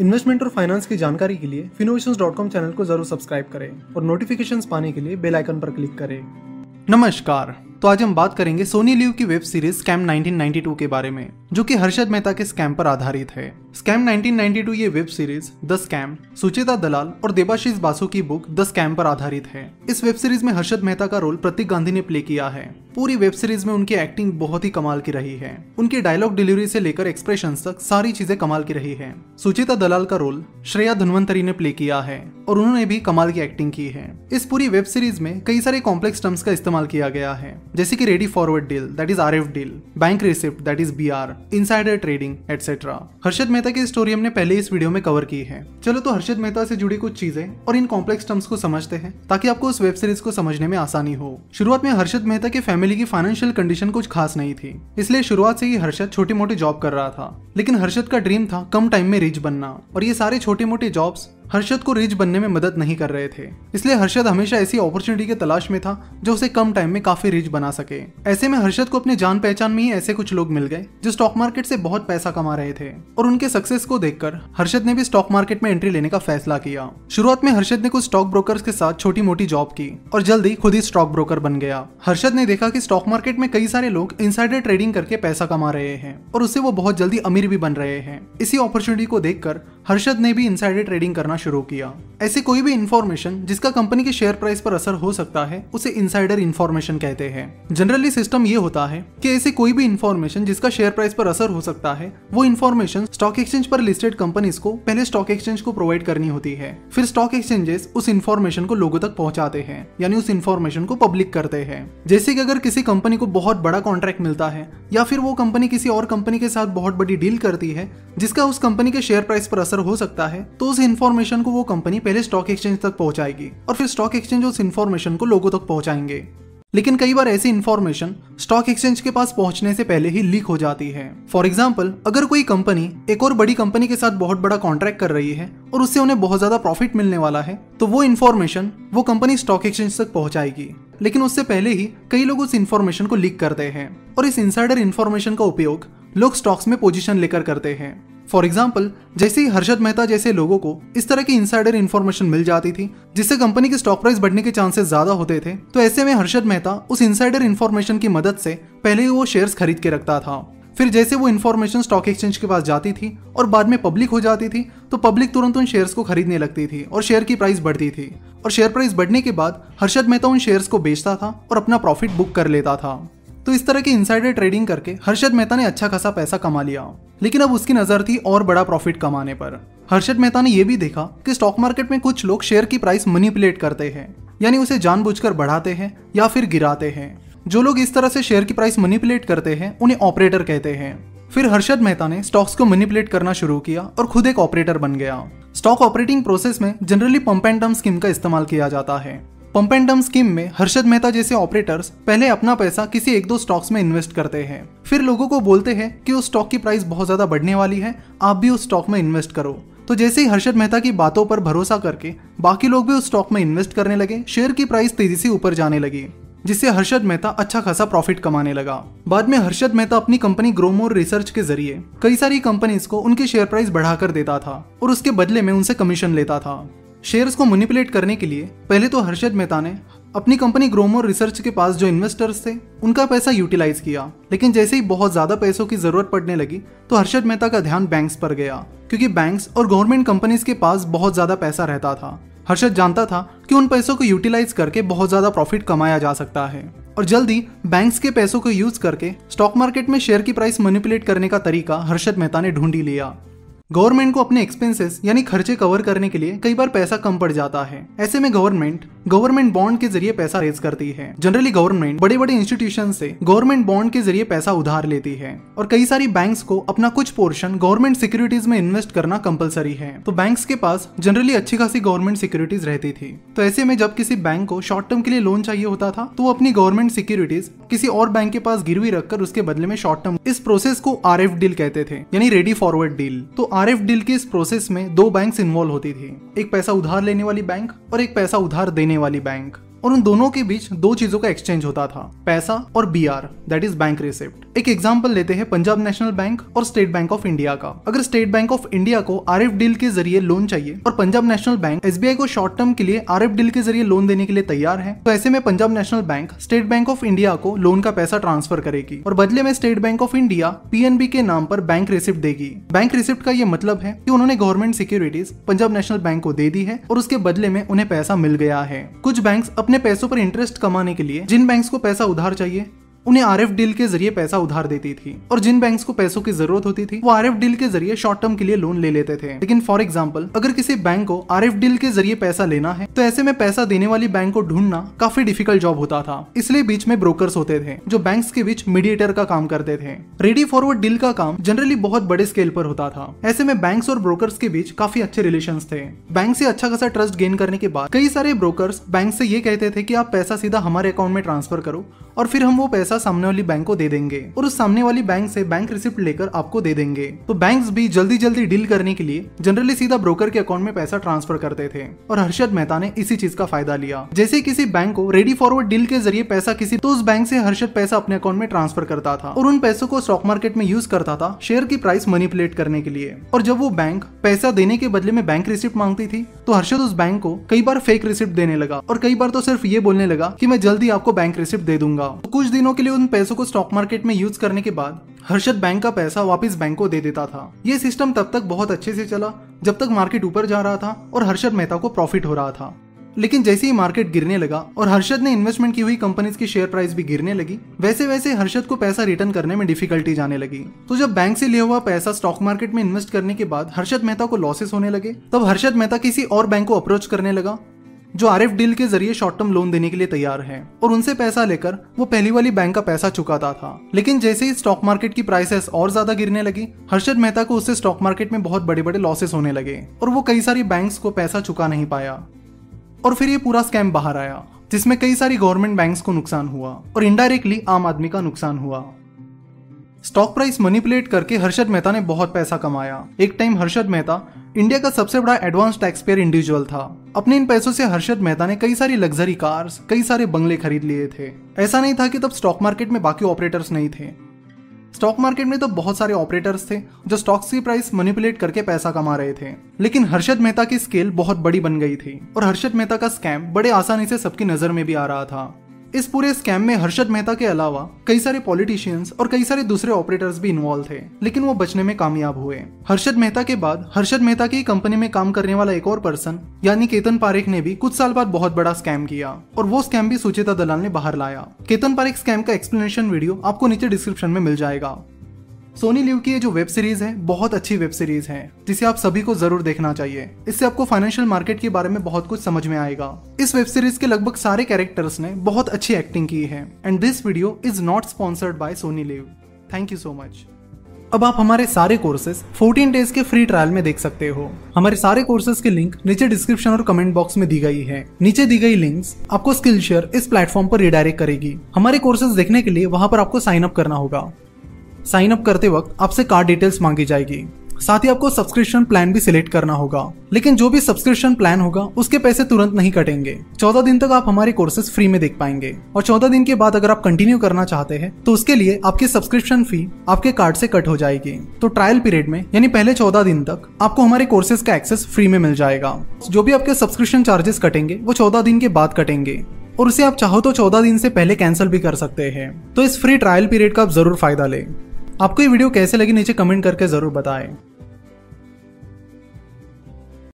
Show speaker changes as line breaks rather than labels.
Investment और finance की जानकारी के लिए फिनोवेशन चैनल को ज़रूर सब्सक्राइब करें और नोटिफिकेशन पाने के लिए बेल आइकन पर क्लिक करें।
नमस्कार। तो आज हम बात करेंगे सोनी लिव की वेब सीरीज़ स्कैम 1992 के बारे में, जो कि हर्षद मेहता के स्कैम पर आधारित है। स्कैम 1992 ये web series the scam, Sucheta Dalal और देबाशीष बासु की बुक द स्कैम पर आधारित है। इस वेब सीरीज़ में हर्षद मेहता का रोल प्रतीक गांधी ने प्ले किया है। पूरी वेब सीरीज़ में उनकी एक्टिंग बहुत ही कमाल की रही है। उनकी डायलॉग डिलीवरी से लेकर एक्सप्रेशन तक सारी चीज़ें कमाल की रही है। सुचिता दलाल का रोल श्रेया धनवंतरी ने प्ले किया है। और उन्होंने भी कमाल की एक्टिंग की है। इस पूरी वेब सीरीज़ में कई सारे कॉम्प्लेक्स टर्म्स का इस्तेमाल किया गया है, जैसे कि ready forward deal that is R F deal bank receipt that is B R insider trading etcetera Harshad Mehta की स्टोरी हमने पहले इस वीडियो में कवर की है। चलो तो हर्षद मेहता से जुड़ी कुछ चीज़ें और इन कॉम्प्लेक्स टर्म्स को समझते हैं, ताकि आपको उस वेब सीरीज़ को समझने में आसानी हो। शुरुआत में हर्षद मेहता की फैमिली की फाइनेंशियल कंडीशन कुछ खास नहीं थी, इसलिए शुरुआत से ही हर्षद छोटी मोटी जॉब कर रहा था। लेकिन हर्षद का ड्रीम था कम टाइम में रिच बनना, और ये सारे छोटे मोटे जॉब्स हर्षद को रिच बनने में मदद नहीं कर रहे थे। इसलिए हर्षद हमेशा ऐसी अपॉर्चुनिटी के तलाश में था, जो उसे कम टाइम में काफ़ी रिच बना सके। ऐसे में हर्षद को अपने जान पहचान में ही ऐसे कुछ लोग मिल गए, जो स्टॉक मार्केट से बहुत पैसा कमा रहे थे। और उनके सक्सेस को देखकर हर्षद ने भी स्टॉक मार्केट में एंट्री लेने का फैसला किया। शुरुआत में हर्षद ने कुछ स्टॉक ब्रोकर के साथ छोटी मोटी जॉब की और जल्दी खुद ही स्टॉक ब्रोकर बन गया। हर्षद ने देखा कि स्टॉक मार्केट में कई सारे लोग इनसाइडर ट्रेडिंग करके पैसा कमा रहे हैं और उससे वो बहुत जल्दी अमीर भी बन रहे हैं। इसी अपॉर्चुनिटी को देखकर हर्षद ने भी इनसाइडर ट्रेडिंग करना शुरू किया। ऐसे कोई भी इंफॉर्मेशन जिसका कंपनी के शेयर प्राइस पर असर हो सकता है, उसे इनसाइडर इन्फॉर्मेशन कहते हैं। जनरली सिस्टम ये होता है कि ऐसे कोई भी इंफॉर्मेशन जिसका शेयर प्राइस पर असर हो सकता है, वो इन्फॉर्मेशन स्टॉक एक्सचेंज पर लिस्टेड कंपनीज़ को पहले स्टॉक एक्सचेंज को प्रोवाइड करनी होती है। फिर स्टॉक एक्सचेंजेस उस इन्फॉर्मेशन को लोगों तक पहुंचाते हैं, यानी उस इन्फॉर्मेशन को पब्लिक करते हैं। जैसे कि अगर किसी कंपनी को बहुत बड़ा कॉन्ट्रैक्ट मिलता है, या फिर वो कंपनी किसी और कंपनी के साथ बहुत बड़ी डील करती है, जिसका उस कंपनी के शेयर प्राइस पर असर हो सकता है तो उस इन्फॉर्मेशन को वो कंपनी पहले स्टॉक एक्सचेंज तक पहुंचाएगी और फिर स्टॉक एक्सचेंज उस इन्फॉर्मेशन को लोगों तक पहुंचाएँगे। लेकिन कई बार ऐसी इन्फॉर्मेशन स्टॉक एक्सचेंज के पास पहुँचने से पहले ही लीक हो जाती है। फॉर एग्ज़ाम्पल अगर कोई कंपनी एक और बड़ी कंपनी के साथ बहुत बड़ा कॉन्ट्रैक्ट कर रही है और उससे उन्हें बहुत ज़्यादा प्रॉफिट मिलने वाला है तो वो इन्फॉर्मेशन वो कंपनी स्टॉक एक्सचेंज तक पहुंचाएगी। लेकिन उससे पहले ही कई लोग उस इन्फॉर्मेशन को लीक करते हैं और इस इंसाइडर इन्फॉर्मेशन का उपयोग लोग स्टॉक्स में पोजीशन लेकर करते हैं। फॉर एग्ज़ाम्पल जैसे ही हर्षद मेहता जैसे लोगों को इस तरह की इनसाइडर इन्फॉर्मेशन मिल जाती थी, जिससे कंपनी की स्टॉक प्राइस बढ़ने के चांसेस ज़्यादा होते थे तो ऐसे में हर्षद मेहता उस इनसाइडर इन्फॉर्मेशन की मदद से पहले ही वो शेयर्स खरीद के रखता था। फिर जैसे वो इन्फॉर्मेशन स्टॉक एक्सचेंज के पास जाती थी और बाद में पब्लिक हो जाती थी तो पब्लिक तुरंत उन शेयर्स को खरीदने लगती थी और शेयर की प्राइस बढ़ती थी। और शेयर प्राइस बढ़ने के बाद हर्षद मेहता उन शेयर्स को बेचता था और अपना प्रॉफिट बुक कर लेता था। तो इस तरह की इनसाइडर ट्रेडिंग करके हर्षद मेहता ने अच्छा खासा पैसा कमा लिया। लेकिन अब उसकी नज़र थी और बड़ा प्रॉफिट कमाने पर। हर्षद मेहता ने यह भी देखा कि स्टॉक मार्केट में कुछ लोग शेयर की प्राइस मनीपुलेट करते हैं, यानी उसे जानबूझकर बढ़ाते हैं या फिर गिराते हैं। जो लोग इस तरह से शेयर की प्राइस मनीपुलेट करते हैं, उन्हें ऑपरेटर कहते हैं। फिर हर्षद मेहता ने स्टॉक्स को मनीपुलेट करना शुरू किया और खुद एक ऑपरेटर बन गया। स्टॉक ऑपरेटिंग प्रोसेस में generally pump and dump scheme का इस्तेमाल किया जाता है। पंप एंड डम स्कीम में हर्षद मेहता जैसे ऑपरेटर्स पहले अपना पैसा किसी एक दो स्टॉक्स में इन्वेस्ट करते हैं। फिर लोगों को बोलते हैं कि उस स्टॉक की प्राइस बहुत ज़्यादा बढ़ने वाली है, आप भी उस स्टॉक में इन्वेस्ट करो। तो जैसे ही हर्षद मेहता की बातों पर भरोसा करके बाकी लोग भी उस स्टॉक में इन्वेस्ट करने लगे शेयर की प्राइस तेज़ी से ऊपर जाने लगी, जिससे हर्षद मेहता अच्छा खासा प्रॉफिट कमाने लगा। बाद में हर्षद मेहता अपनी कंपनी ग्रोमोर रिसर्च के ज़रिए कई सारी कंपनीज़ को उनकी शेयर प्राइस बढ़ाकर देता था और उसके बदले में उनसे कमीशन लेता था। शेयर्स को मैनिपुलेट करने के लिए, पहले तो हर्षद मेहता ने अपनी कंपनी ग्रोमोर रिसर्च के पास जो इन्वेस्टर्स थे, उनका पैसा यूटिलाइज किया। लेकिन जैसे ही बहुत ज़्यादा पैसों की ज़रूरत पड़ने लगी तो हर्षद मेहता का ध्यान बैंक्स पर गया। क्योंकि बैंक्स और गवर्नमेंट कंपनीज़ के पास बहुत ज़्यादा पैसा रहता था। हर्षद जानता था कि उन पैसों को यूटिलाइज करके बहुत ज़्यादा प्रॉफिट कमाया जा सकता है। और जल्दी बैंक्स के पैसों को यूज़ करके स्टॉक मार्केट में शेयर की प्राइस मैनिपुलेट करने का तरीका हर्षद मेहता ने ढूंढी लिया। गवर्नमेंट को अपने एक्सपेंसेस यानी खर्चे कवर करने के लिए कई बार पैसा कम पड़ जाता है। ऐसे में गवर्नमेंट गवर्नमेंट बॉन्ड के ज़रिए पैसा रेज करती है। जनरली गवर्नमेंट बड़े बड़े इंस्टीट्यूशन से गवर्नमेंट बॉन्ड के ज़रिए पैसा उधार लेती है। और कई सारी बैंक्स को अपना कुछ पोर्शन गवर्नमेंट सिक्योरिटीज में इन्वेस्ट करना कंपलसरी है। तो बैंक्स के पास जनरली अच्छी खासी गवर्नमेंट सिक्योरिटीज रहती थी। तो ऐसे में जब किसी बैंक को शॉर्ट टर्म के लिए लोन चाहिए होता था तो वो अपनी गवर्नमेंट सिक्योरिटीज किसी और बैंक के पास गिरवी रखकर उसके बदले में शॉर्ट टर्म इस प्रोसेस को आरएफ डील कहते थे, यानी रेडी फॉरवर्ड डील तो आर डील के इस प्रोसेस में दो बैंक इन्वॉल्व होती थी। एक पैसा उधार लेने वाली बैंक और एक पैसा उधार देने वाली बैंक और उन दोनों के बीच दो चीज़ों का एक्सचेंज होता था, पैसा और B R that is bank receipt एक एग्ज़ाम्पल लेते हैं पंजाब नेशनल बैंक और स्टेट बैंक ऑफ़ इंडिया का। अगर स्टेट बैंक ऑफ़ इंडिया को आर एफ़ डील के ज़रिए लोन चाहिए और पंजाब नेशनल बैंक एसबीआई को शॉर्ट टर्म के लिए आर एफ़ डील के ज़रिए लोन देने के लिए तैयार है तो ऐसे में Punjab national bank state bank of India को लोन का पैसा ट्रांसफ़र करेगी और बदले में state bank of India PNB के नाम पर बैंक रिसिप्ट देगी। बैंक रिसिप्ट का ये मतलब है कि उन्होंने government securities Punjab national bank को दे दी है और उसके बदले में उन्हें पैसा मिल गया है। कुछ बैंक अपने पैसों पर इंटरेस्ट कमाने के लिए जिन बैंक को पैसा उधार चाहिए उन्हें आर एफ़ डील के ज़रिए पैसा उधार देती थी। और जिन बैंक्स को पैसों की ज़रूरत होती थी, वो आर एफ़ डील के ज़रिए शॉर्ट टर्म के लिए लोन ले लेते थे। लेकिन फॉर एग्ज़ाम्पल अगर किसी बैंक को आर एफ़ डील के ज़रिए पैसा लेना है तो ऐसे में पैसा देने वाली बैंक को ढूंढना काफ़ी डिफ़िकल्ट जॉब होता था। इसलिए बीच में ब्रोकर्स होते थे, जो बैंक के बीच मीडिएटर का काम करते थे। रेडी फॉरवर्ड डील का काम जनरली बहुत बड़े स्केल पर होता था। ऐसे में बैंक और ब्रोकर्स के बीच काफ़ी अच्छे रिलेशन थे। बैंक से अच्छा खासा ट्रस्ट गेन करने के बाद, कई सारे ब्रोकर्स बैंक से ये कहते थे कि आप पैसा सीधा हमारे अकाउंट में ट्रांसफ़र करो, और फिर हम वो पैसा सामने वाली बैंक को दे देंगे और उस सामने वाली बैंक से बैंक रिसिप्ट लेकर आपको दे देंगे। तो बैंक भी जल्दी जल्दी डील करने के लिए जनरली सीधा ब्रोकर के अकाउंट में पैसा ट्रांसफ़र करते थे और हर्षद मेहता ने इसी चीज़ का फ़ायदा लिया। जैसे किसी बैंक को रेडी फॉरवर्ड डील के ज़रिए पैसा किसी तो उस बैंक से हर्षद पैसा अपने अकाउंट में ट्रांसफ़र करता था और उन पैसों को स्टॉक मार्केट में यूज़ करता था शेयर की प्राइस मनीपुलेट करने के लिए। और जब वो बैंक पैसा देने के बदले में बैंक रिसिप्ट मांगती थी तो हर्षद उस बैंक को कई बार फेक रिसिप्ट देने लगा और कई बार तो सिर्फ़ ये बोलने लगा कि मैं जल्दी आपको बैंक रिसिप्ट दे दूँगा। तो कुछ दिनों के लिए उन पैसों को स्टॉक मार्केट में यूज़ करने के बाद, हर्षद बैंक का पैसा वापस बैंक को दे देता था। ये सिस्टम तब तक बहुत अच्छे से चला, जब तक मार्केट ऊपर जा रहा था और हर्षद मेहता को प्रॉफिट हो रहा था। लेकिन जैसे ही मार्केट गिरने लगा और हर्षद ने इन्वेस्टमेंट की हुई कंपनीज़ की शेयर प्राइस भी गिरने लगी वैसे वैसे हर्षद को पैसा रिटर्न करने में डिफिकल्टी जाने लगी। तो जब बैंक से लिया हुआ पैसा स्टॉक मार्केट में इन्वेस्ट करने के बाद हर्षद मेहता को लॉसेस होने लगे, तब हर्षद मेहता किसी और बैंक को अप्रोच करने लगा जो आर डील के ज़रिए शॉर्ट टर्म लोन देने के लिए तैयार है और उनसे पैसा लेकर वो पहली वाली बैंक का पैसा चुकाता था। लेकिन जैसे ही स्टॉक मार्केट की प्राइसेस और ज़्यादा गिरने लगी, हर्षद मेहता को उससे स्टॉक मार्केट में बहुत बड़े बड़े लॉसेस होने लगे और वो कई सारी बैंक्स को पैसा चुका नहीं पाया। और फिर ये पूरा स्कैम बाहर आया, जिसमें कई सारी गवर्नमेंट बैंक्स को नुकसान हुआ और इनडायरेक्टली आम आदमी का नुकसान हुआ। स्टॉक प्राइस मनीपुलेट करके हर्षद मेहता ने बहुत पैसा कमाया। एक टाइम हर्षद मेहता इंडिया का सबसे बड़ा एडवांस टैक्स पेयर इंडिविजुअल था। अपने इन पैसों से हर्षद मेहता ने कई सारी लग्जरी कार्स कई सारे बंगले खरीद लिए थे। ऐसा नहीं था कि तब स्टॉक मार्केट में बाकी ऑपरेटर्स नहीं थे। स्टॉक मार्केट में तो बहुत सारे ऑपरेटर्स थे जो स्टॉक्स की प्राइस मनिपुलेट करके पैसा कमा रहे थे। लेकिन हर्षद मेहता की स्केल बहुत बड़ी बन गई थी। और हर्षद मेहता का स्कैम बड़े आसानी से सबकी नज़र में भी आ रहा था। इस पूरे स्कैम में हर्षद मेहता के अलावा कई सारे पॉलिटिशियंस और कई सारे दूसरे ऑपरेटर्स भी इन्वॉल्व थे, लेकिन वो बचने में कामयाब हुए। हर्षद मेहता के बाद, हर्षद मेहता की कंपनी में काम करने वाला एक और पर्सन यानी केतन पारेख ने भी कुछ साल बाद बहुत बड़ा स्कैम किया, और वो स्कैम भी सुचेता दलाल ने बाहर लाया। केतन पारेख स्कैम का एक्सप्लेनेशन वीडियो आपको नीचे डिस्क्रिप्शन में मिल जाएगा। सोनी लिव की ये जो वेब सीरीज़ है, बहुत अच्छी वेब सीरीज़ है, जिसे आप सभी को ज़रूर देखना चाहिए। इससे आपको फाइनेंशियल मार्केट के बारे में बहुत कुछ समझ में आएगा। इस वेब सीरीज़ के लगभग सारे कैरेक्टर्स ने बहुत अच्छी एक्टिंग की है and this video is not sponsored by Sony Liv thank you so much
अब आप हमारे सारे कोर्सेज 14 डेज़ के फ्री ट्रायल में देख सकते हो। हमारे सारे कोर्सेज के लिंक नीचे डिस्क्रिप्शन और कमेंट बॉक्स में दी गई है। नीचे दी गई लिंक्स आपको स्किल शेयर इस प्लेटफॉर्म पर रिडायरेक्ट करेगी। हमारे कोर्सेज देखने के लिए वहाँ पर आपको साइन अप करना होगा। साइन अप करते वक्त आपसे कार्ड डिटेल्स मांगी जाएगी। साथ ही आपको सब्सक्रिप्शन प्लान भी सिलेक्ट करना होगा। लेकिन जो भी सब्सक्रिप्शन प्लान होगा, उसके पैसे तुरंत नहीं कटेंगे। चौदह दिन तक आप हमारे कोर्सेज फ्री में देख पाएँगे। और चौदह दिन के बाद अगर आप कंटिन्यू करना चाहते हैं तो उसके लिए आपकी सब्सक्रिप्शन फ़ी आपके कार्ड से कट हो जाएगी। तो ट्रायल पीरियड में, यानी पहले चौदह दिन तक, आपको हमारे कोर्सेज का एक्सेस फ्री में मिल जाएगा। जो भी आपके सब्सक्रिप्शन चार्जेस कटेंगे, वो चौदह दिन के बाद कटेंगे। और उसे आप चाहो तो चौदह दिन से पहले कैंसिल भी कर सकते हैं। तो इस फ्री ट्रायल पीरियड का आप ज़रूर फ़ायदा लें। आपको ये वीडियो कैसे लगी नीचे कमेंट करके ज़रूर बताएँ।